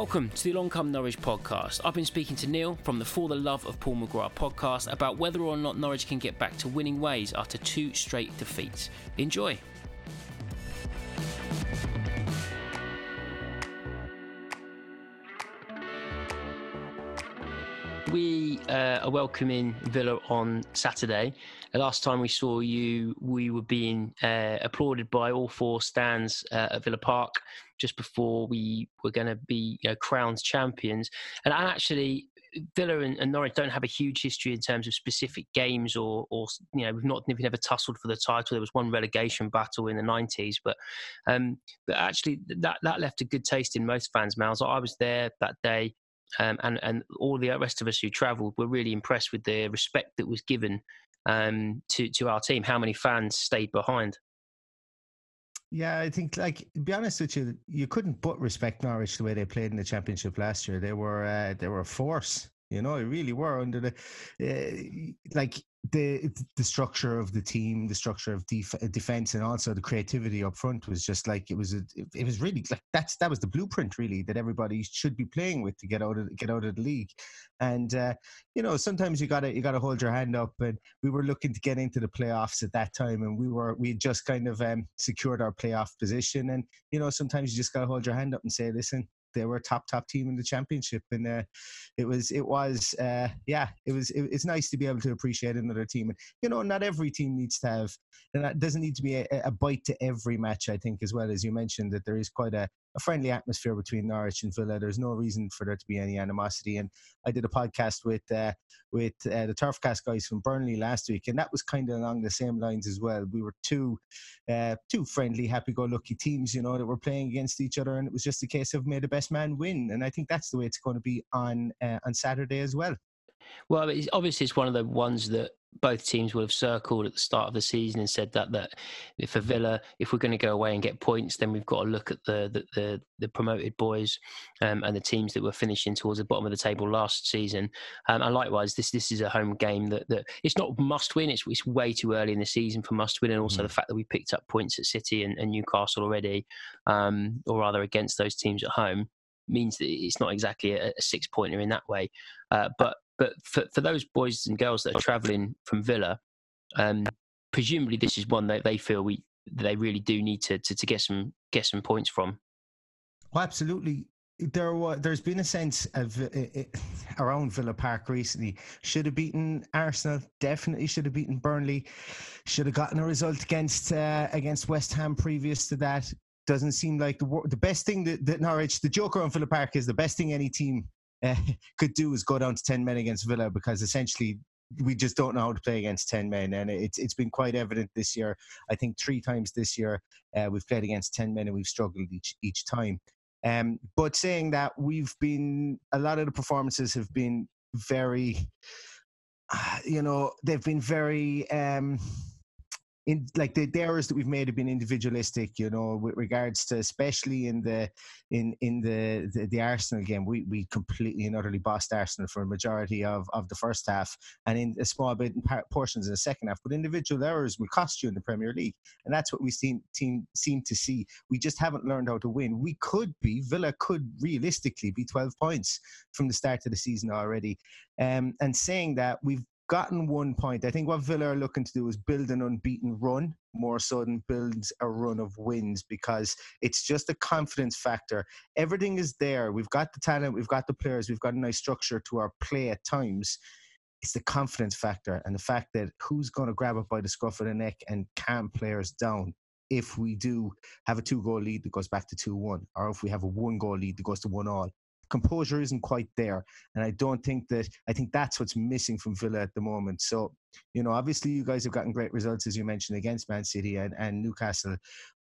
Welcome to the Along Come Norwich podcast. I've been speaking to Neil from the For the Love of Paul McGrath podcast about whether or not Norwich can get back to winning ways after two straight defeats. Enjoy. We uh, are welcoming Villa on Saturday. The last time we saw you, we were being uh, applauded by all four stands uh, at Villa Park just before we were going to be you know, crowned champions. And actually, Villa and, and, Norwich don't have a huge history in terms of specific games, or, or you know, we've not we've never tussled for the title. There was one relegation battle in the '90s, but um, but actually that that left a good taste in most fans' mouths. I was there that day. Um, and and all the rest of us who travelled were really impressed with the respect that was given um, to to our team. How many fans stayed behind? Yeah, I think like to be honest with you, you couldn't but respect Norwich the way they played in the championship last year. They were uh, they were a force. You know, they really were under the uh, like the the structure of the team, the structure of def- defense, and also the creativity up front was just like it was. A, it was really like that's that was the blueprint really that everybody should be playing with to get out of get out of the league. And uh, you know, sometimes you gotta you gotta hold your hand up. And we were looking to get into the playoffs at that time, and we were we just kind of um, secured our playoff position. And you know, sometimes you just gotta hold your hand up and say, listen, they were a top top team in the championship, and uh, it was it was uh, yeah it was it, it's nice to be able to appreciate another team. And you know, not every team needs to have, and that doesn't need to be a, a bite to every match. I think as well as you mentioned that there is quite a a friendly atmosphere between Norwich and Villa. There's no reason for there to be any animosity. And I did a podcast with uh, with uh, the Turfcast guys from Burnley last week, and that was kind of along the same lines as well. We were two uh, two friendly, happy-go-lucky teams, you know, that were playing against each other, and it was just a case of may the best man win. And I think that's the way it's going to be on uh, on Saturday as well. Well, it's, obviously, it's one of the ones that both teams will have circled at the start of the season and said that that for Villa, if we're going to go away and get points, then we've got to look at the the, the, the promoted boys um, and the teams that were finishing towards the bottom of the table last season. Um, and likewise, this this is a home game that, that it's not must win. It's, it's way too early in the season for must win, and also mm. the fact that we picked up points at City and, and Newcastle already, um, or rather against those teams at home means that it's not exactly a, a six pointer in that way. Uh, but but for, for those boys and girls that are travelling from Villa, um, presumably this is one that they feel we they really do need to, to, to get some get some points from. Well, absolutely. There was, there's been a sense of uh, uh, around Villa Park recently. Should have beaten Arsenal. Definitely should have beaten Burnley. Should have gotten a result against uh, against West Ham previous to that. Doesn't seem like the the best thing that, that Norwich. The joker on Villa Park is the best thing any team uh, could do is go down to 10 men against Villa because essentially we just don't know how to play against 10 men. And it's it's been quite evident this year i think three times this year uh, we've played against 10 men and we've struggled each each time. Um, but saying that we've been a lot of the performances have been very you know they've been very um, in like the, the errors that we've made have been individualistic, you know, with regards to especially in the in in the the, the Arsenal game, we we completely and utterly bossed Arsenal for a majority of of the first half, and in a small bit in portions in the second half. But individual errors will cost you in the Premier League, and that's what we seem team seem to see. We just haven't learned how to win. We could be Villa could realistically be twelve points from the start of the season already, um, and saying that we've gotten one point. I think what Villa are looking to do is build an unbeaten run more so than build a run of wins because it's just a confidence factor. Everything is there. We've got the talent, we've got the players, we've got a nice structure to our play at times. It's the confidence factor and the fact that who's going to grab it by the scruff of the neck and calm players down if we do have a two goal lead that goes back to 2 1, or if we have a one goal lead that goes to 1 all composure isn't quite there. And I don't think that, I think that's what's missing from Villa at the moment. So, you know, obviously you guys have gotten great results, as you mentioned, against Man City and, and Newcastle.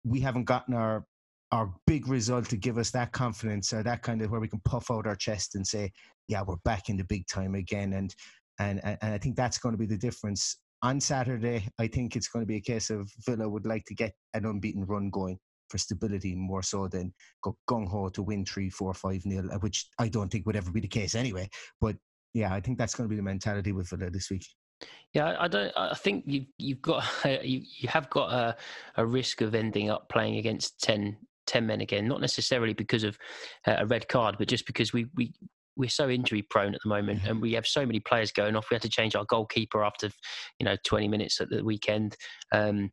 We haven't gotten our our big result to give us that confidence or that kind of where we can puff out our chest and say, yeah, we're back in the big time again. And and and I think that's going to be the difference on Saturday. I think it's going to be a case of Villa would like to get an unbeaten run going for stability more so than go gung ho to win three, four, five nil, uh, which I don't think would ever be the case anyway. But yeah, I think that's going to be the mentality with Villa this week. Yeah, I don't. I think you you've got you you have got a, a risk of ending up playing against ten ten men again, not necessarily because of uh, a red card, but just because we we we're so injury prone at the moment, mm-hmm. and we have so many players going off. We had to change our goalkeeper after you know 20 minutes at the weekend. Um,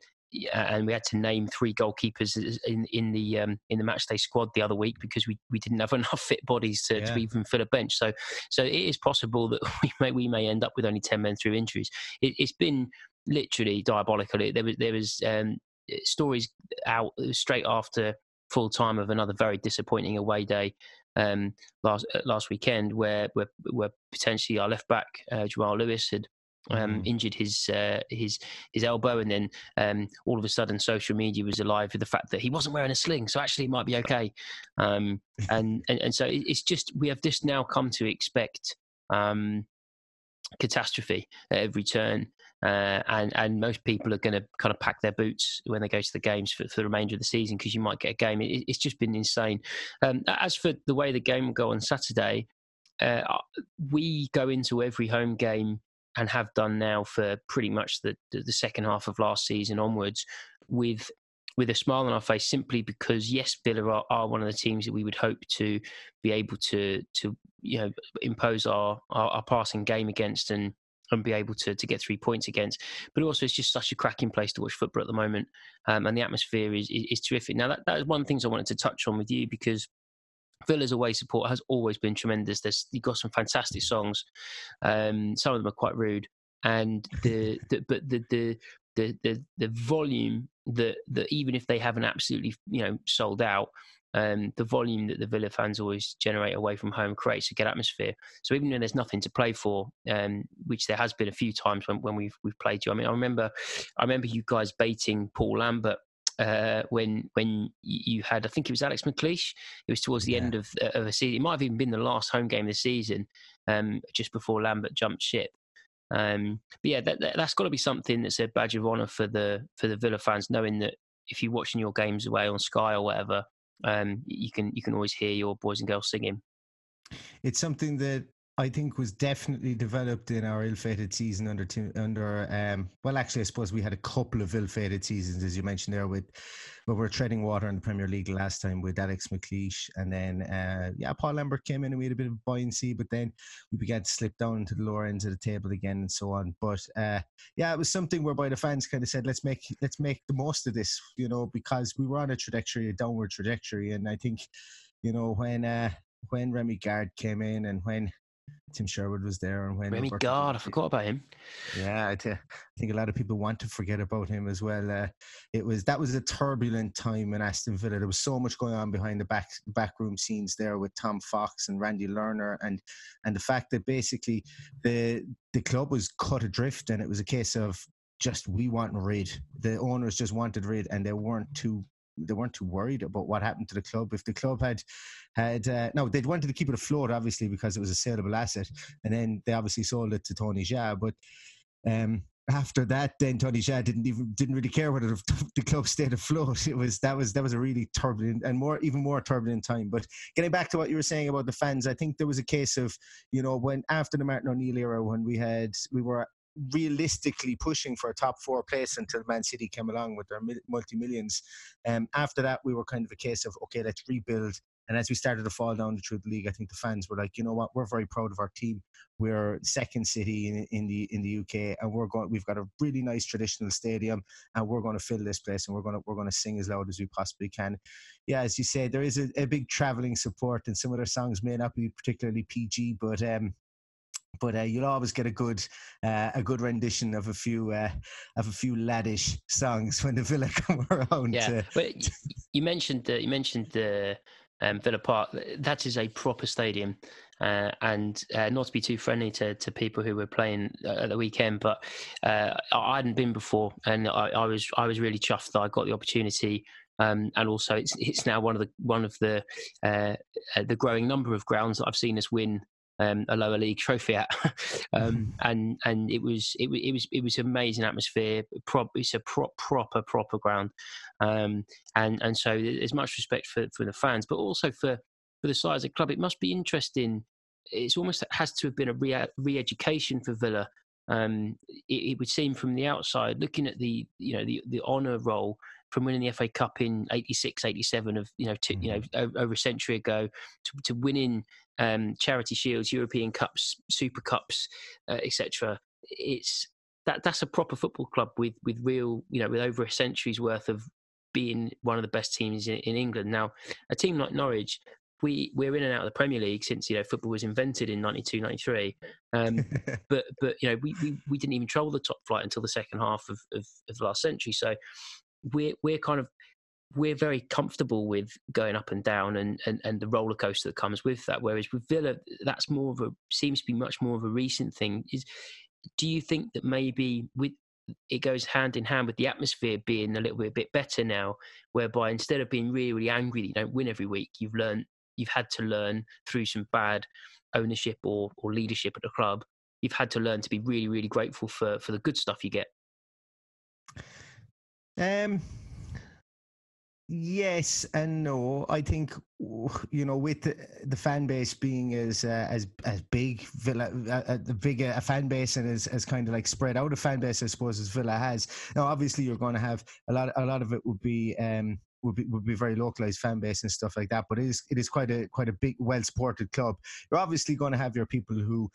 and we had to name three goalkeepers in in the um, in the matchday squad the other week because we, we didn't have enough fit bodies to, yeah. to even fill a bench. So so it is possible that we may we may end up with only ten men through injuries. It, has been literally diabolical. There was there was um, stories out straight after full time of another very disappointing away day um, last uh, last weekend where where, where potentially our left back uh, Jamal Lewis had um, mm-hmm. injured his uh, his his elbow, and then um, all of a sudden, social media was alive with the fact that he wasn't wearing a sling, so actually it might be okay. Um, and, and and so it's just we have just now come to expect um, catastrophe at every turn. Uh, and and most people are going to kind of pack their boots when they go to the games for, for the remainder of the season because you might get a game. It, it's just been insane. Um, as for the way the game will go on Saturday, uh, we go into every home game and have done now for pretty much the, the second half of last season onwards with with a smile on our face simply because yes Villa are, are, one of the teams that we would hope to be able to to you know impose our, our, our passing game against and and be able to to get three points against. But also, it's just such a cracking place to watch football at the moment, um, and the atmosphere is, is, is terrific. Now, that that is one of the things I wanted to touch on with you because Villa's away support has always been tremendous. There's you've got some fantastic songs. Um, some of them are quite rude, and the, the but the the the the, the volume that that even if they haven't absolutely you know sold out, um, the volume that the Villa fans always generate away from home creates a good atmosphere. So even when there's nothing to play for, um, which there has been a few times when, when we've we've played you. I mean, I remember I remember you guys baiting Paul Lambert uh, when when you had, I think it was Alex McLeish. It was towards the yeah. end of of a season. It might have even been the last home game of the season, um, just before Lambert jumped ship. Um, but yeah, that, that, has got to be something that's a badge of honour for the for the Villa fans, knowing that if you're watching your games away on Sky or whatever, um, you can you can always hear your boys and girls singing. It's something that I think was definitely developed in our ill-fated season under under um, well actually I suppose we had a couple of ill-fated seasons as you mentioned there with but we are treading water in the Premier League last time with Alex McLeish. And then uh, yeah Paul Lambert came in and we had a bit of buoyancy but then we began to slip down into the lower ends of the table again and so on. But uh, yeah it was something whereby the fans kind of said let's make let's make the most of this you know because we were on a trajectory a downward trajectory. And I think you know when uh, when Remi Garde came in and when Tim Sherwood was there, and when Remi Garde, I forgot about him. Yeah, I, t- I think a lot of people want to forget about him as well. Uh, it was that was a turbulent time in Aston Villa. There was so much going on behind the back backroom scenes there with Tom Fox and Randy Lerner, and and the fact that basically the the club was cut adrift, and it was a case of just we want rid. The owners just wanted rid, and they weren't too they weren't too worried about what happened to the club. If the club had had uh, no, they'd wanted to keep it afloat, obviously, because it was a saleable asset, and then they obviously sold it to Tony Xia. But um, after that, then Tony Xia didn't even didn't really care whether the club stayed afloat. It was that was that was a really turbulent and more even more turbulent time. But getting back to what you were saying about the fans, I think there was a case of you know when after the Martin O'Neill era when we had we were realistically pushing for a top four place until Man City came along with their multi millions. Um, after that, we were kind of a case of okay, let's rebuild. And as we started to fall down through the league, I think the fans were like, you know what, we're very proud of our team. We're second city in, in the in the UK, and we're going. We've got a really nice traditional stadium, and we're going to fill this place, and we're going to we're going to sing as loud as we possibly can. Yeah, as you say, there is a, a big travelling support, and some of their songs may not be particularly PG, but um, but uh, you'll always get a good uh, a good rendition of a few uh, of a few laddish songs when the Villa come around. Yeah, to, but you mentioned the, you mentioned the um, Villa Park. That is a proper stadium. Uh, and uh, not to be too friendly to, to people who were playing uh, at the weekend, but uh, I hadn't been before, and I, I, was I was really chuffed that I got the opportunity. Um, and also, it's it's now one of the one of the uh, uh, the growing number of grounds that I've seen us win um, a lower league trophy at, um, and and it was it, it was it was amazing atmosphere. It's a pro, proper proper ground, um, and and so there's much respect for for the fans, but also for for the size of the club. It must be interesting. It's almost has to have been a re re-education for Villa. Um, it, it, would seem from the outside, looking at the you know the the honour roll from winning the FA Cup in 86, 87 of you know to, you know mm-hmm. over a century ago to, to winning um, charity shields, European Cups, Super Cups, uh, etc. It's that that's a proper football club with with real you know with over a century's worth of being one of the best teams in, in England. Now, a team like Norwich, we we're in and out of the Premier League since you know football was invented in 92, 93. Um, but but you know we, we we didn't even trouble the top flight until the second half of, of, of the last century. So we're we're kind of we're very comfortable with going up and down and, and, and the roller coaster that comes with that. Whereas with Villa, that's more of a seems to be much more of a recent thing. Is do you think that maybe with it goes hand in hand with the atmosphere being a little bit, a bit better now, whereby instead of being really, really angry that you don't win every week, you've learned you've had to learn through some bad ownership or, or leadership at the club. You've had to learn to be really, really grateful for for the good stuff you get. Um, Yes and no. I think you know with the, the fan base being as uh, as as big Villa, uh, uh the big a fan base and as, as kind of like spread out a fan base, I suppose, as Villa has. Now, obviously, you're going to have a lot. A lot of it would be um, would be would be very localized fan base and stuff like that. But it is it is quite a quite a big, well supported club. You're obviously going to have your people who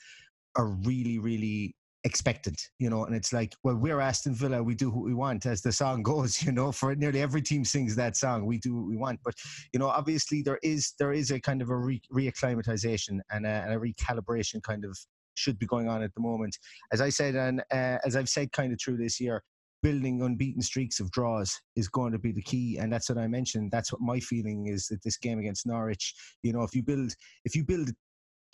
are really really expectant, you know, and it's like, well, we're Aston Villa, we do what we want, as the song goes, you know, for nearly every team sings that song, we do what we want. But, you know, obviously there is there is a kind of a re- reacclimatization and a, and a recalibration kind of should be going on at the moment. As I said, and uh, as I've said kind of through this year, building unbeaten streaks of draws is going to be the key and that's what i mentioned that's what my feeling is that this game against norwich you know if you build if you build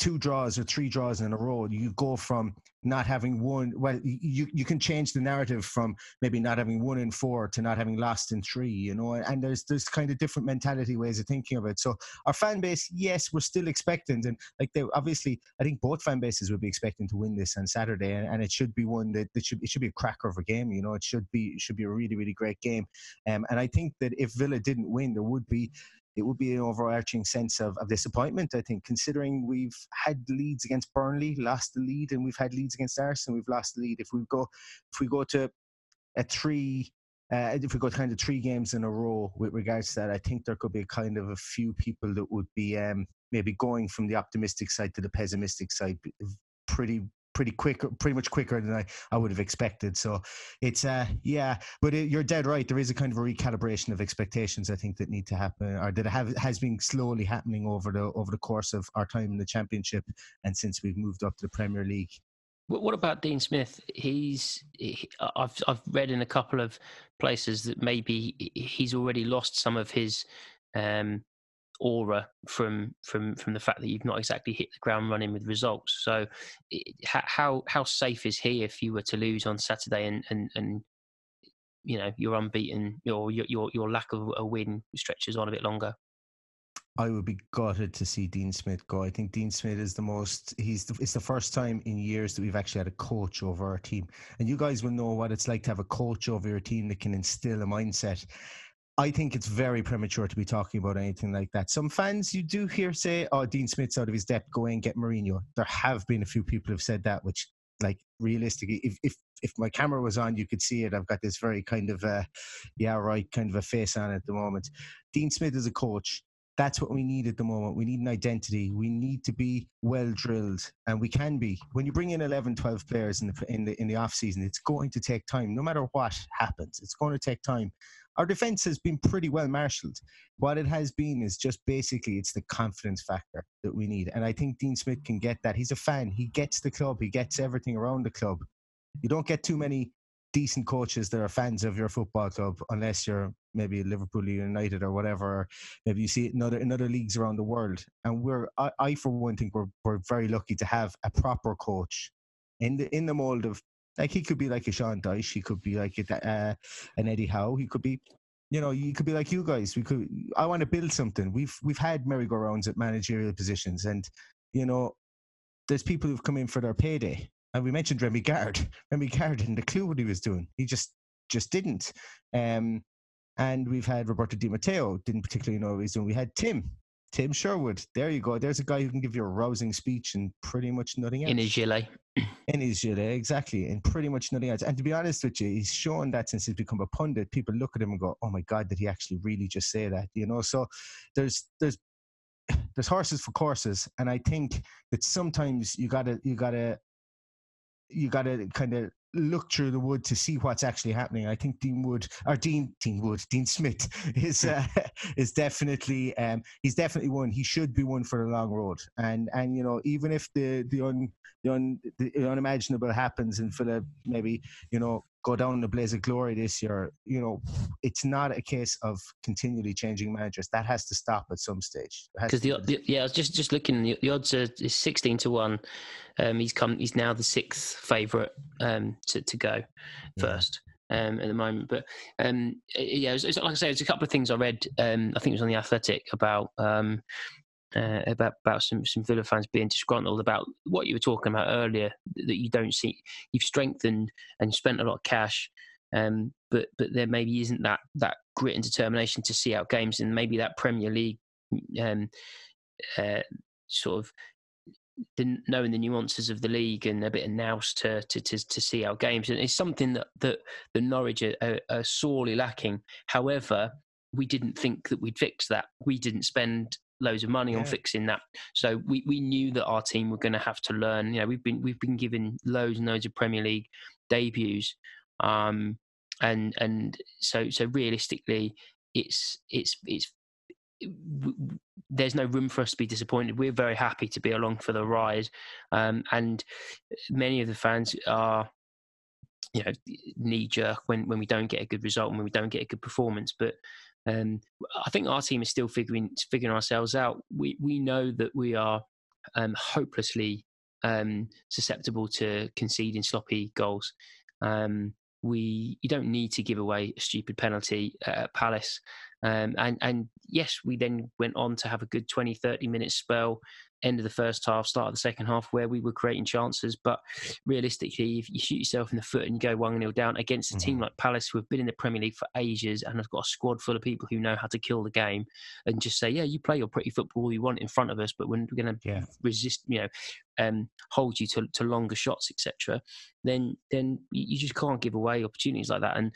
two draws or three draws in a row, you go from not having won. Well, you you can change the narrative from maybe not having won in four to not having lost in three. You know, and there's there's kind of different mentality ways of thinking of it. So our fan base, yes, we're still expectant, and like they obviously, I think both fan bases would be expecting to win this on Saturday, and, and it should be one that, that should it should be a cracker of a game. You know, it should be it should be a really really great game. Um, and I think that if Villa didn't win, there would be it would be an overarching sense of, of disappointment. I think, considering we've had leads against Burnley, lost the lead, and we've had leads against Arsenal, we've lost the lead. If we go, if we go to a three, uh, if we go kind of three games in a row with regards to that, I think there could be kind of a few people that would be um, maybe going from the optimistic side to the pessimistic side pretty pretty quick, pretty much quicker than I, I would have expected. So it's uh yeah, but it, you're dead right. There is a kind of a recalibration of expectations I think that need to happen, or that have has been slowly happening over the over the course of our time in the championship and since we've moved up to the Premier League. What about Dean Smith? He's he, I've I've read in a couple of places that maybe he's already lost some of his um, aura from from from the fact that you've not exactly hit the ground running with results. So, how how safe is he if you were to lose on Saturday and and and you know you're unbeaten, your your your lack of a win stretches on a bit longer? I would be gutted to see Dean Smith go. I think Dean Smith is the most. He's the, it's the first time in years that we've actually had a coach over our team, and you guys will know what it's like to have a coach over your team that can instill a mindset. I think it's very premature to be talking about anything like that. Some fans you do hear say, "Oh, Dean Smith's out of his depth. Go and get Mourinho." There have been a few people who've said that, which, like, realistically, if if if my camera was on, you could see it. I've got this very kind of, uh, yeah, right, kind of a face on at the moment. Dean Smith is a coach. That's what we need at the moment. We need an identity. We need to be well drilled, and we can be. When you bring in 11, 12 players in the in the in the off season, it's going to take time. No matter what happens, it's going to take time our defense has been pretty well marshaled. What it has been is just basically it's the confidence factor that we need. And I think Dean Smith can get that. He's a fan. He gets the club. He gets everything around the club. You don't get too many decent coaches that are fans of your football club unless you're maybe Liverpool United or whatever. Maybe you see it in other in other leagues around the world. And we're I, I for one think we're we're very lucky to have a proper coach in the in the mold of like he could be like a Sean Dyche, he could be like a, uh, an Eddie Howe, he could be, you know, he could be like you guys. We could. I want to build something. We've we've had merry-go-rounds at managerial positions, and you know, there's people who've come in for their payday. And we mentioned Remi Garde. Remi Garde didn't a clue what he was doing. He just just didn't. Um, and we've had Roberto Di Matteo didn't particularly know what he was doing. We had Tim Tim Sherwood. There you go. There's a guy who can give you a rousing speech and pretty much nothing else. In his gilet. In his gilet, exactly. And pretty much nothing else. And to be honest with you, he's shown that since he's become a pundit, people look at him and go, Oh my God, did he actually really just say that? You know, so there's there's there's horses for courses. And I think that sometimes you gotta you gotta you gotta kind of look through the wood to see what's actually happening. I think Dean Wood or Dean Dean Wood Dean Smith is uh, is definitely um, he's definitely one. He should be one for the long road. And and you know even if the the un, the, un, the unimaginable happens and Philip maybe you know go down in the blaze of glory this year, you know it's not a case of continually changing managers. That has to stop at some stage. Because the, the, yeah, I was just just looking. The, the odds are sixteen to one. Um, he's come. He's now the sixth favourite um, to to go first. Um, at the moment, but um, yeah, it's, like I say, there's a couple of things I read. Um, I think it was on the Athletic about um, uh, about about some some Villa fans being disgruntled about what you were talking about earlier. That you don't see you've strengthened and spent a lot of cash, um, but but there maybe isn't that that grit and determination to see out games, and maybe that Premier League um, uh, sort of the, knowing the nuances of the league and a bit of nous to, to, to, to see our games. And it's something that, that the Norwich are, are, are, sorely lacking. However, we didn't think that we'd fix that. We didn't spend loads of money yeah. on fixing that. So we, we knew that our team were going to have to learn. You know, we've been we've been given loads and loads of Premier League debuts, um, and and so so realistically, it's it's it's there's no room for us to be disappointed. We're very happy to be along for the ride, um, and many of the fans are, you know, knee jerk when when we don't get a good result and when we don't get a good performance. But um, I think our team is still figuring figuring ourselves out. We we know that we are um, hopelessly um, susceptible to conceding sloppy goals. Um, we you don't need to give away a stupid penalty at Palace. Um, and, and yes, we then went on to have a good 20, 30 minute spell, end of the first half, start of the second half, where we were creating chances. But realistically, if you shoot yourself in the foot and you go 1 0 down against a mm-hmm. team like Palace, who have been in the Premier League for ages and have got a squad full of people who know how to kill the game, and just say, yeah, you play your pretty football you want in front of us, but we're going to yeah. resist, you know, um, hold you to, to longer shots, etc., then then you just can't give away opportunities like that. And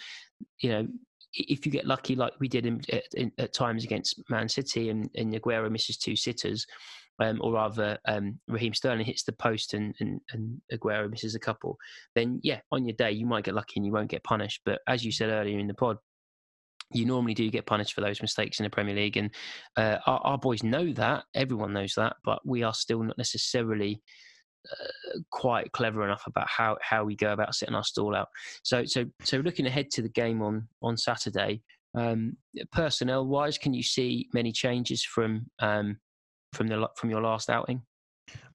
you know, if you get lucky, like we did in, in, at times against Man City, and, and Aguero misses two sitters, um, or rather um, Raheem Sterling hits the post and, and, and Aguero misses a couple, then yeah, on your day you might get lucky and you won't get punished. But as you said earlier in the pod, you normally do get punished for those mistakes in the Premier League, and uh, our, our, boys know that. Everyone knows that, but we are still not necessarily uh, quite clever enough about how, how we go about setting our stall out. So so so looking ahead to the game on on Saturday, um, personnel wise, can you see many changes from um, from the from your last outing?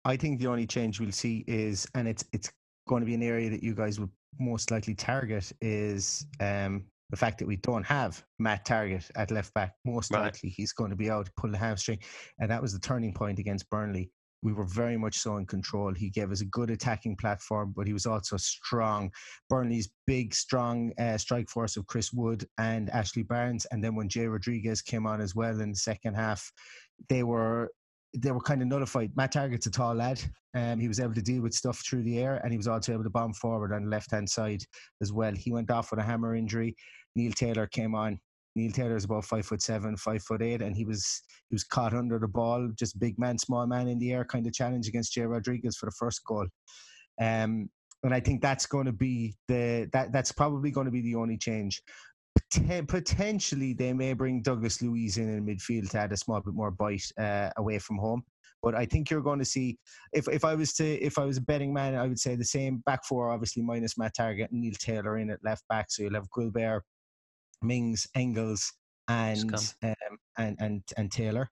I think the only change we'll see is, and it's it's going to be an area that you guys would most likely target is um, the fact that we don't have Matt Targett at left back. Most right. likely he's going to be out, pull the hamstring, and that was the turning point against Burnley we were very much so in control. He gave us a good attacking platform, but he was also strong. Burnley's big, strong uh, strike force of Chris Wood and Ashley Barnes, and then when Jay Rodriguez came on as well in the second half, they were they were kind of notified. Matt Targett's a tall lad. Um, he was able to deal with stuff through the air, and he was also able to bomb forward on the left hand side as well. He went off with a hammer injury. Neil Taylor came on Neil Taylor is about five foot seven, five foot eight, and he was he was caught under the ball, just big man, small man in the air kind of challenge against Jay Rodriguez for the first goal. Um, and I think that's going to be the that that's probably going to be the only change. Potentially, they may bring Douglas Luiz in in midfield to add a small bit more bite uh, away from home. But I think you're going to see if if I was to if I was a betting man, I would say the same back four, obviously minus Matt Targett and Neil Taylor in at left back. So you'll have Guilbert, Mings, Engels, and um, and and and Taylor.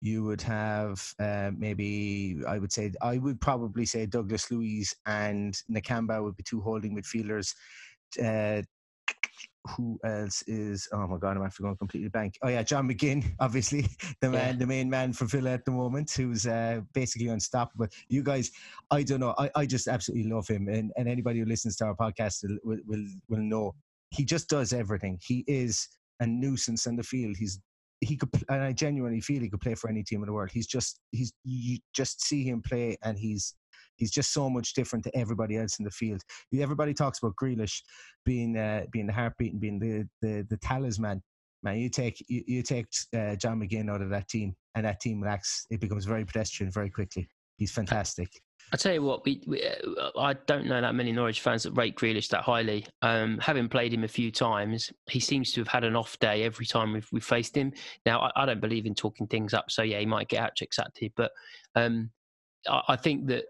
You would have uh, maybe I would say I would probably say Douglas Luiz and Nakamba would be two holding midfielders. Uh, who else is oh my god i'm after going completely blank oh yeah john mcginn obviously the man yeah. the main man for villa at the moment who's uh, basically unstoppable you guys i don't know I, I just absolutely love him and, and anybody who listens to our podcast will, will will know he just does everything. He is a nuisance in the field. He's he could, and I genuinely feel he could play for any team in the world. He's just, he's, you just see him play, and he's, he's just so much different to everybody else in the field. Everybody talks about Grealish being, uh, being the heartbeat and being the, the, the talisman. Man, you take, you, you take uh, John McGinn out of that team, and that team lacks. It becomes very pedestrian very quickly. He's fantastic. I tell you what, we, we, uh, I don't know that many Norwich fans that rate Grealish that highly. Um, having played him a few times, he seems to have had an off day every time we've, we've faced him. Now, I, I, don't believe in talking things up, so yeah, he might get out checks active, but um, I, I, think that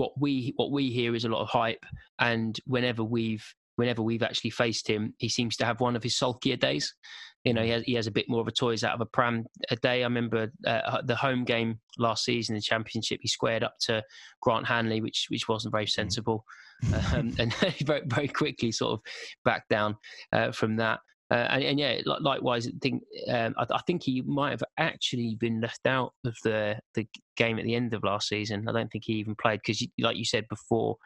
what we what we hear is a lot of hype, and whenever we've whenever we've actually faced him, he seems to have one of his sulkier days. You know, he has, he has a bit more of a toys out of a pram a day. I remember uh, the home game last season, in the championship, he squared up to Grant Hanley, which which wasn't very mm. sensible, um, and very very quickly sort of backed down uh, from that. Uh, and, and, yeah, likewise, I think um, I, I, think he might have actually been left out of the the game at the end of last season. I don't think he even played because, like you said before,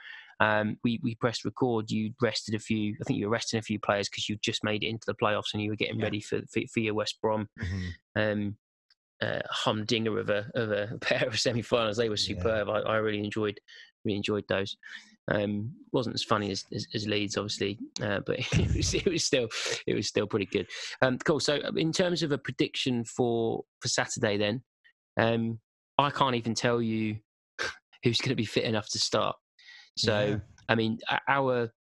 um, we we pressed record. You rested a few. I think you were resting a few players because you just made it into the playoffs and you were getting yeah. ready for, for, for your West Brom. Mm-hmm. Um, uh, humdinger of a of a pair of semi-finals. They were superb. Yeah. I, I, really enjoyed really enjoyed those. Um, wasn't as funny as, as, as Leeds, obviously, uh, but it was, it was still it was still pretty good. Um, cool. So, um, in terms of a prediction for for Saturday, then um, I can't even tell you who's going to be fit enough to start. So, yeah. I mean, our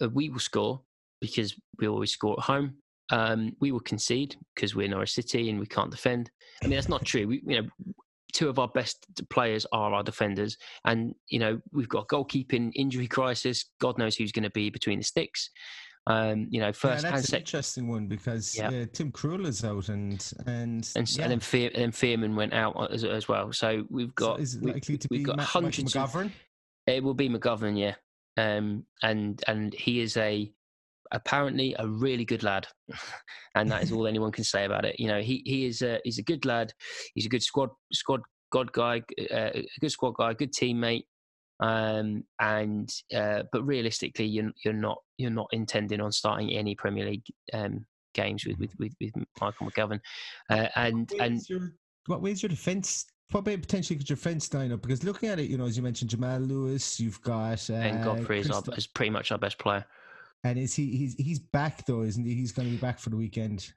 uh, we will score because we always score at home. Um, we will concede because we're Norwich City and we can't defend. I mean, that's not true. We, you know, two of our best players are our defenders, and you know we've got goalkeeping injury crisis. God knows who's going to be between the sticks. Um, you know, first yeah, that's and second. interesting one because yeah. Uh, Tim out and and and, yeah. and then Fear, and then Fährmann went out as, as well. So we've got so is it likely we, to we've got Matt, hundreds. McGovern? Of, it will be McGovern, yeah. Um, and and he is a apparently a really good lad, and that is all anyone can say about it. You know, he he is a he's a good lad. He's a good squad squad god guy, uh, a good squad guy, good teammate. Um, and uh, but realistically, you're you're not you're not intending on starting any Premier League um, games with, with with with Michael McGovern. Uh, and what and your, what way is your defence what about potentially could your defence line up? Because looking at it, you know, as you mentioned, Jamal Lewis, you've got uh, Ben Godfrey is, our, is pretty much our best player. And is he? He's he's back though, isn't he? He's going to be back for the weekend.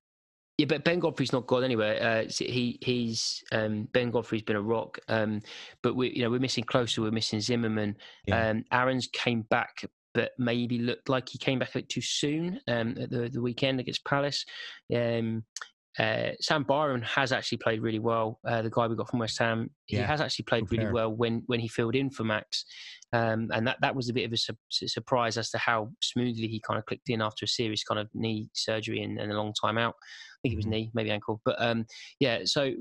Yeah, but Ben Godfrey's not gone anywhere. Uh, he he's um, Ben Godfrey's been a rock. Um, but we you know we're missing closer. we're missing Zimmermann. Yeah. Um, Aarons came back, but maybe looked like he came back a bit too soon um, at the the weekend against Palace. Um, uh, Sam Byram has actually played really well. Uh, the guy we got from West Ham, he yeah, has actually played really well when when he filled in for Max, um, and that that was a bit of a su- surprise as to how smoothly he kind of clicked in after a serious kind of knee surgery and, and a long time out. I think it was mm-hmm. knee, maybe ankle, but um, yeah. So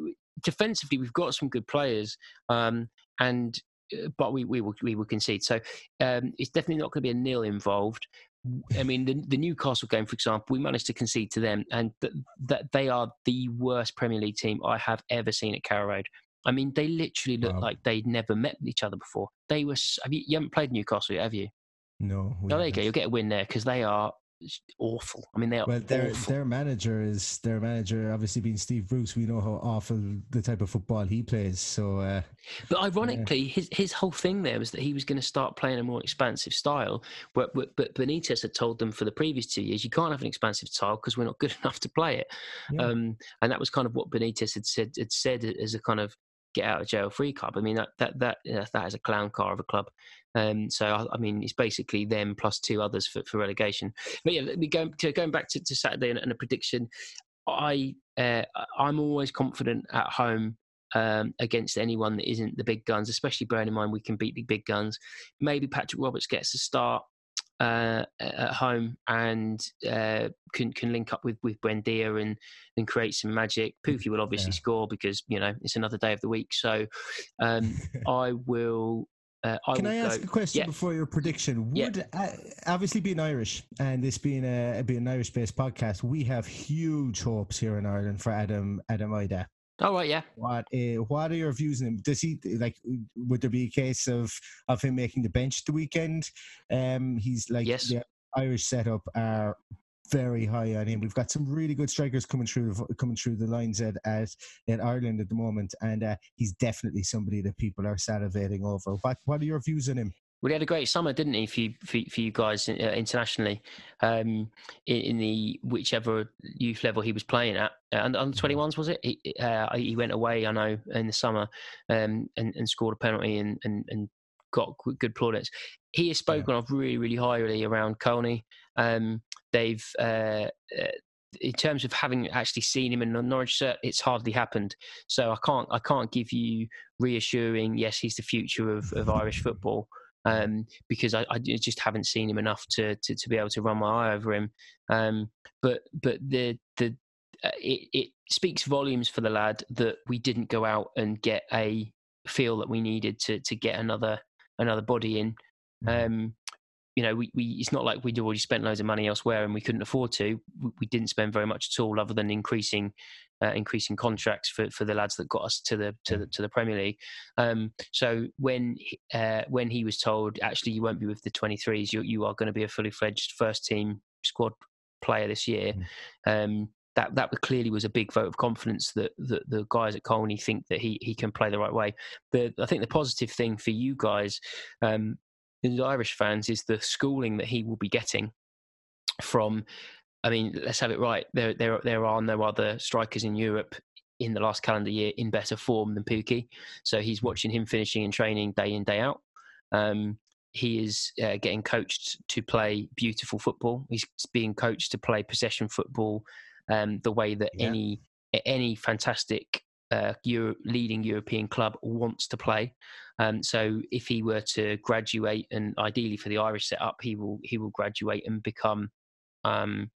defensively, we've got some good players, um, and uh, but we we will we will concede. So um, it's definitely not going to be a nil involved. I mean, the, the, Newcastle game, for example, we managed to concede to them, and that th- they are the worst Premier League team I have ever seen at Carrow Road. I mean, they literally looked wow. like they'd never met each other before. They were. Have you, you haven't played Newcastle yet, have you? No. Oh, there you go. You'll get a win there because they are awful. I mean, they are well, their awful. their manager is their manager. Obviously, being Steve Bruce, we know how awful the type of football he plays. So, uh, but ironically, yeah. his his whole thing there was that he was going to start playing a more expansive style. But, but, Benitez had told them for the previous two years, you can't have an expansive style because we're not good enough to play it. Yeah. Um, and that was kind of what Benitez had said had said as a kind of get out of jail free club. I mean that that that that is a clown car of a club. Um, so I, I, mean it's basically them plus two others for, for relegation. But yeah, we go to going back to, to Saturday and, and, a prediction. I uh, I'm always confident at home. Um, against anyone that isn't the big guns, especially bearing in mind we can beat the big guns. Maybe Patrick Roberts gets a start uh, at home and uh, can can link up with with Buendia and and create some magic. Pukki will obviously yeah. score because you know it's another day of the week. So um, I will. Uh, I Can I ask go, a question yeah. before your prediction? Would yeah. uh, obviously being Irish and this being a being an Irish-based podcast, we have huge hopes here in Ireland for Adam Adam Idah. Oh right, yeah. What uh, what are your views on him? Does he like? Would there be a case of of him making the bench the weekend? Um, he's like yes. the Irish setup are very high on him. We've got some really good strikers coming through coming through the lines at at, at Ireland at the moment, and uh, he's definitely somebody that people are salivating over. What what are your views on him? Well, he had a great summer, didn't he, for you, for, for you guys uh, internationally, um, in, in, the whichever youth level he was playing at. Uh, under mm-hmm. twenty ones, was it? He, uh, he went away, I know, in the summer, um, and, and scored a penalty and, and, and got good plaudits. He has spoken yeah. of really, really highly around Colney. Um, they've uh, uh, in terms of having actually seen him in the Norwich shirt, it's hardly happened. So I can't I can't give you reassuring. Yes, he's the future of, of Irish football um, because I, I, just haven't seen him enough to, to, to be able to run my eye over him. Um, but but the the uh, it, it speaks volumes for the lad that we didn't go out and get a feel that we needed to to get another another body in. Mm-hmm. Um, you know, we, we it's not like we'd already spent loads of money elsewhere and we couldn't afford to. We, we didn't spend very much at all, other than increasing uh, increasing contracts for, for the lads that got us to the to the, to the Premier League. Um, so when uh, when he was told, actually, you won't be with the 23s, you you are going to be a fully fledged first team squad player this year. Mm. Um, that that clearly was a big vote of confidence that, that the guys at Colney think that he he can play the right way. The I think the positive thing for you guys, um, the Irish fans, is the schooling that he will be getting from. I mean, let's have it right. There there there are no other strikers in Europe in the last calendar year in better form than Pukki. So he's watching him finishing and training day in day out. Um, he is uh, getting coached to play beautiful football. He's being coached to play possession football um, the way that yeah. any any fantastic uh, Euro, leading European club wants to play. Um, so if he were to graduate, and ideally for the Irish setup, he will he will graduate and become. Um,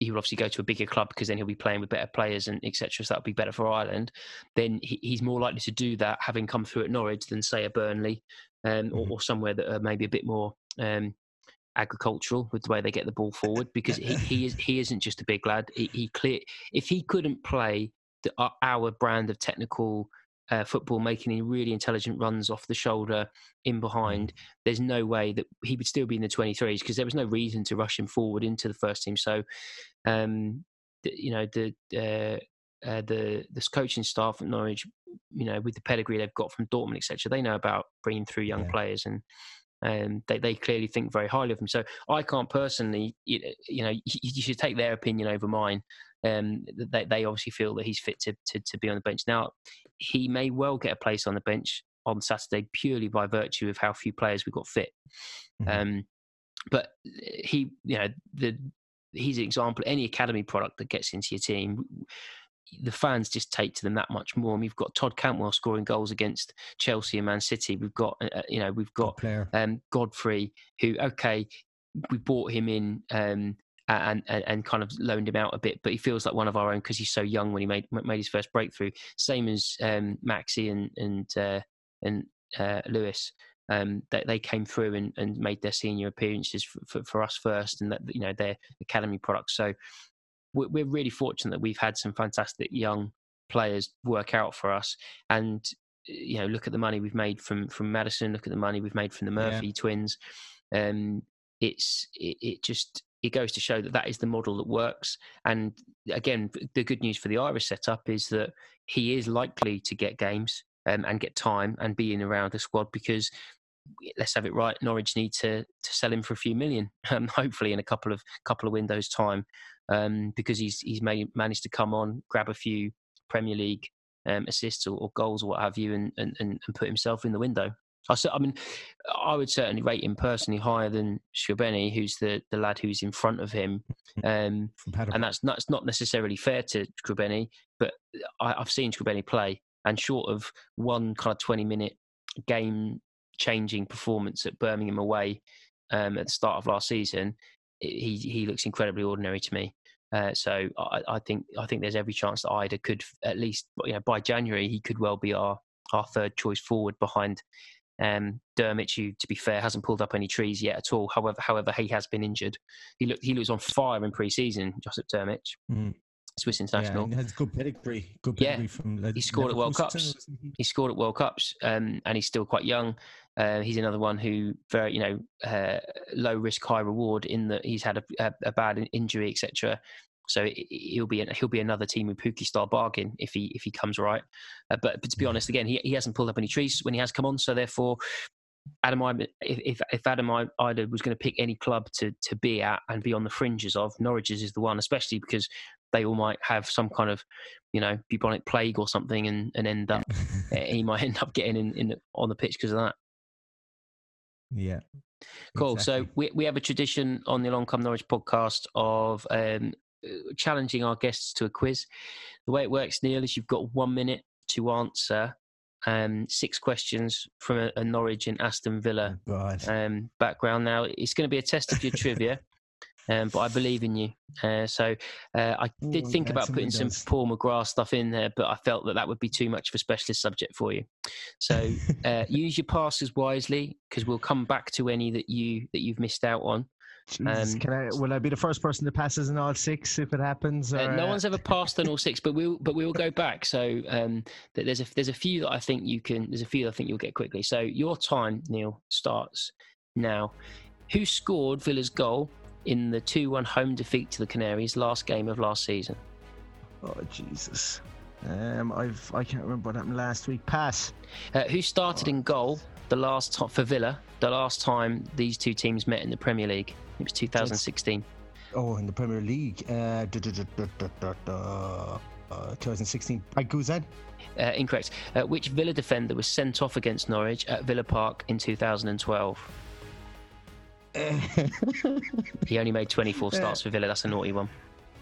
he will obviously go to a bigger club because then he'll be playing with better players and etc. So that'll be better for Ireland. Then he, he's more likely to do that having come through at Norwich than say a Burnley um, mm-hmm. or, or, somewhere that are maybe a bit more um, agricultural with the way they get the ball forward because he, he is he isn't just a big lad. He, he clear if he couldn't play the, our brand of technical uh, football, making really intelligent runs off the shoulder in behind, mm. there's no way that he would still be in the 23s because there was no reason to rush him forward into the first team. So, um, the, you know the. Uh, uh, the this coaching staff at Norwich, you know, with the pedigree they've got from Dortmund, etc., they know about bringing through young yeah. players, and um, they, they clearly think very highly of him. So I can't personally, you, know, you, you should take their opinion over mine. Um, they, they obviously feel that he's fit to, to, to be on the bench. Now, he may well get a place on the bench on Saturday purely by virtue of how few players we got fit. Mm-hmm. Um, but he, you know, the he's an example. Any academy product that gets into your team, the fans just take to them that much more. And we've got Todd Cantwell scoring goals against Chelsea and Man City. We've got, uh, you know, we've got um, Godfrey, who okay, we bought him in um, and, and, and kind of loaned him out a bit, but he feels like one of our own because he's so young when he made made his first breakthrough. Same as um, Maxi and and uh, and uh, Lewis. Um, they, they came through and, and made their senior appearances for, for, for us first, and that you know they're academy products. So we're really fortunate that we've had some fantastic young players work out for us. And you know look at the money we've made from from Maddison look at the money we've made from the Murphy yeah. twins. Um it's it, it, just it goes to show that that is the model that works. And again the good news for the Irish setup is that he is likely to get games um, and get time and be in around the squad because let's have it right Norwich need to to sell him for a few million um, hopefully in a couple of couple of windows time um, because he's he's made, managed to come on, grab a few Premier League um, assists or, or, goals or what have you, and, and, and put himself in the window. I, I mean, I would certainly rate him personally higher than Srbeny, who's the, the lad who's in front of him. Um, and that's not, that's not necessarily fair to Srbeny, but I, have seen Srbeny play, and short of one kind of 20 minute game changing performance at Birmingham away um, at the start of last season, he he looks incredibly ordinary to me. Uh, so I, I, think I think there's every chance that Idah could at least you know by January he could well be our our third choice forward behind um, Drmic, who to be fair hasn't pulled up any trees yet at all. However, however he has been injured. He looked he was on fire in pre-season, Josip Drmic. Mm. Swiss international. Yeah, has good pedigree. Good Yeah. from. He scored at World Cups. he? Scored at World Cups, um, and he's still quite young. Uh, he's another one who very, you know, uh, low risk, high reward in that he's had a, a, a bad injury, etc. So he- he'll be he'll be another team with Pukki style bargain if he if he comes right. Uh, but, but to be honest, again, he, he hasn't pulled up any trees when he has come on. So therefore, Adam, Idah- if if, if Adam I- Idah was going to pick any club to to be at and be on the fringes of, Norwich's is the one, especially because they all might have some kind of, you know, bubonic plague or something, and, and end up he might end up getting in, in on the pitch because of that. yeah. Cool. So we we have a tradition on the Along Come Norwich podcast of um, uh, challenging our guests to a quiz. The way it works, Neil, is you've got one minute to answer um, six questions from a, a Norwich and Aston Villa Oh, um, background. Now it's going to be a test of your trivia. Um, but I believe in you. Uh, so uh, I did Ooh, think about putting some windows. Paul McGrath stuff in there, but I felt that that would be too much of a specialist subject for you. So uh, use your passes wisely because we'll come back to any that you that you've missed out on. Jesus, um, can I? Will I be the first person that passes in all six if it happens? Uh, or, no uh, one's ever passed on all six, but we'll but we will go back. So um, th- there's a there's a few that I think you can. There's a few that I think you'll get quickly. So your time, Neil, starts now. Who scored Villa's goal in the two-one home defeat to the Canaries last game of last season? Oh Jesus. Um, I've I can't remember what happened last week. Pass. Uh, who started in goal the last time for Villa? The last time these two teams met in the Premier League, it was 2016. Oh, in the Premier League. Uh, duh, duh, duh, uh, 2016. Brad Guzan. Uh, incorrect. Uh, which Villa defender was sent off against Norwich at Villa Park in 2012? He only made 24 starts for Villa. That's a naughty one.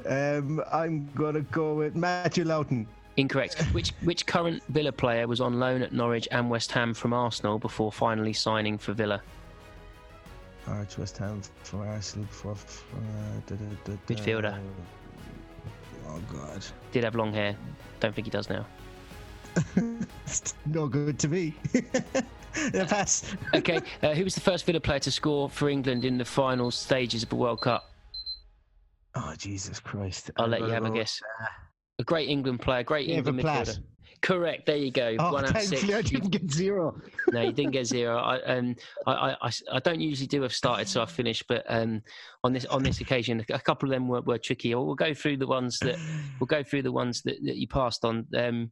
um, I'm gonna go with Matthew Lowton. Incorrect. Which which current Villa player was on loan at Norwich and West Ham from Arsenal before finally signing for Villa? Arch West Ham for Arsenal for. for uh, duh, duh, duh. Midfielder. Oh God. Did have long hair. Don't think he does now. It's no good to me. yeah, pass. Okay. Uh, who was the first Villa player to score for England in the final stages of the World Cup? Oh Jesus Christ! I'll I'm let you gonna have a guess. A great England player, great David England Platt. midfielder. Correct. There you go. Oh, One out of six. I You- didn't get zero. no, you didn't get zero. I, um, I, I- I s- I don't usually do have started, so I finished. But um, on this on this occasion, a couple of them were, were tricky. We'll go through the ones that we'll go through the ones that, that you passed on. Um,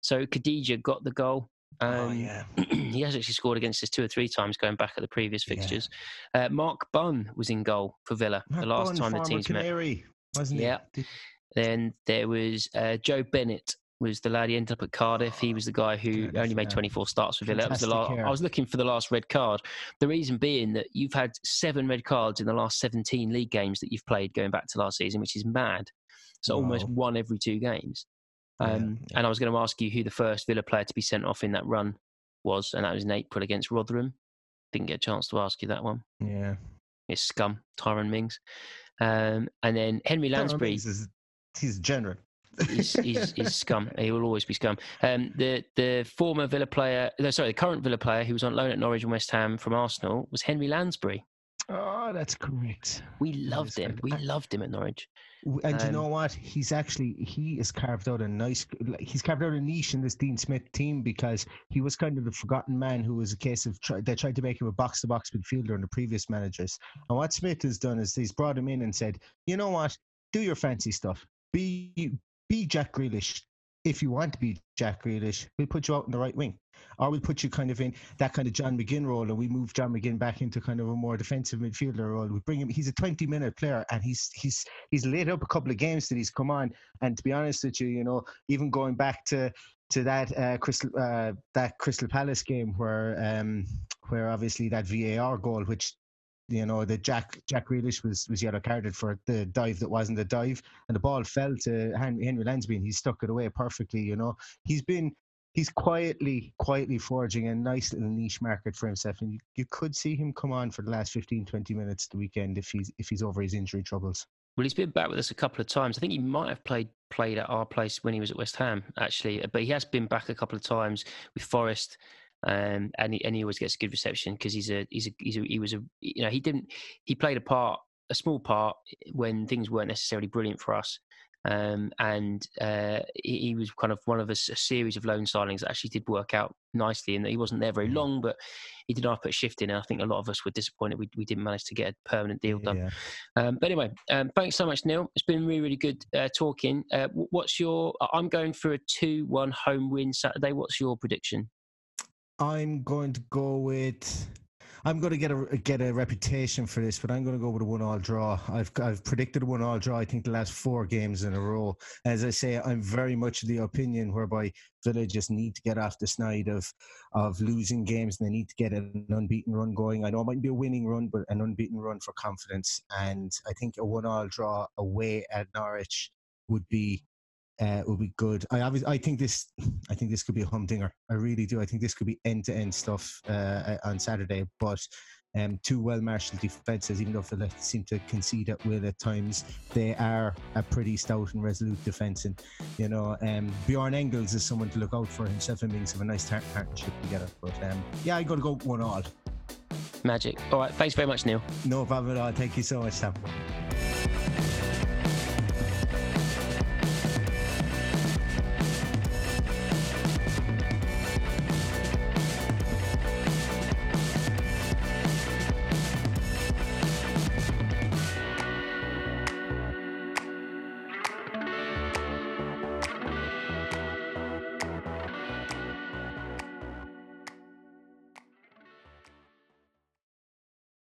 so Kodjia got the goal. Um, oh yeah. he has actually scored against us two or three times going back at the previous Yeah. fixtures. Uh, Mark Bunn was in goal for Villa Mark the last Bunn, time the former teams met. Canary, wasn't he? Yeah. Then there was uh, Joe Bennett was the lad he ended up at Cardiff. He was the guy who Cardiff, only made yeah. 24 starts for Villa. Was the last. I was looking for the last red card. The reason being that you've had seven red cards in the last 17 league games that you've played going back to last season, which is mad. So almost one every two games. Um, yeah. And I was going to ask you who the first Villa player to be sent off in that run was, and that was in April against Rotherham. Didn't get a chance to ask you that one. Yeah. It's scum, Tyrone Mings. Um, and then Henri Lansbury. Is- He's general. he's, he's, he's scum. He will always be scum. Um, the the former Villa player, no, sorry, the current Villa player who was on loan at Norwich and West Ham from Arsenal was Henri Lansbury. Oh, that's correct. We loved him. correct. We loved him at Norwich. And you Um, know what? He's actually he has carved out a nice. He's carved out a niche in this Dean Smith team because he was kind of the forgotten man who was a case of try, they tried to make him a box to box midfielder in the previous managers. And what Smith has done is he's brought him in and said, you know what? Do your fancy stuff. Be be Jack Grealish. If you want to be Jack Grealish, we'll put you out in the right wing. Or we'll put you kind of in that kind of John McGinn role and we move John McGinn back into kind of a more defensive midfielder role. We bring him he's a 20 minute player and he's he's he's lit up a couple of games that he's come on. And to be honest with you, you know, even going back to to that uh, Crystal uh, that Crystal Palace game where um where obviously that VAR goal, which you know the Jack Jack Grealish was was yellow carded for the dive that wasn't a dive, and the ball fell to Henri, Henri Lansbury, and he stuck it away perfectly. You know, he's been he's quietly quietly forging a nice little niche market for himself, and you, you could see him come on for the last 15, 20 minutes of the weekend if he's if he's over his injury troubles. Well, he's been back with us a couple of times. I think he might have played played at our place when he was at West Ham, actually. But he has been back a couple of times with Forest, um, and he, and he always gets a good reception because he's a he's a he's a he was a you know he didn't he played a part a small part when things weren't necessarily brilliant for us. Um, and uh, he, he, was kind of one of a, a, series of loan signings that actually did work out nicely, and he wasn't there very mm. long, but he did not put a shift in. And I think a lot of us were disappointed we, we didn't manage to get a permanent deal done. Yeah. Um, but anyway, um, thanks so much, Neil. It's been really, really good uh, talking. Uh, what's your? I'm going for a two-one home win Saturday. What's your prediction? I'm going to go with I'm going to get a get a reputation for this, but I'm going to go with a one-all draw. I've I've predicted a one-all draw. I think the last four games in a row. As I say, I'm very much of the opinion whereby Villa just need to get off the snide of of losing games, and they need to get an unbeaten run going. I know it might be a winning run, but an unbeaten run for confidence. And I think a one-all draw away at Norwich would be uh, will be good. I obviously, I think this I think this could be a humdinger. I really do. I think this could be end to end stuff uh, on Saturday. But um, two well marshalled defences, even though they seem to concede at will at times, they are a pretty stout and resolute defence. And you know, um, Bjorn Engels is someone to look out for himself and Mings have a nice partnership together. But um, yeah, I got to go one all. Magic. All right. Thanks very much, Neil. No problem at all. Thank you so much, Sam.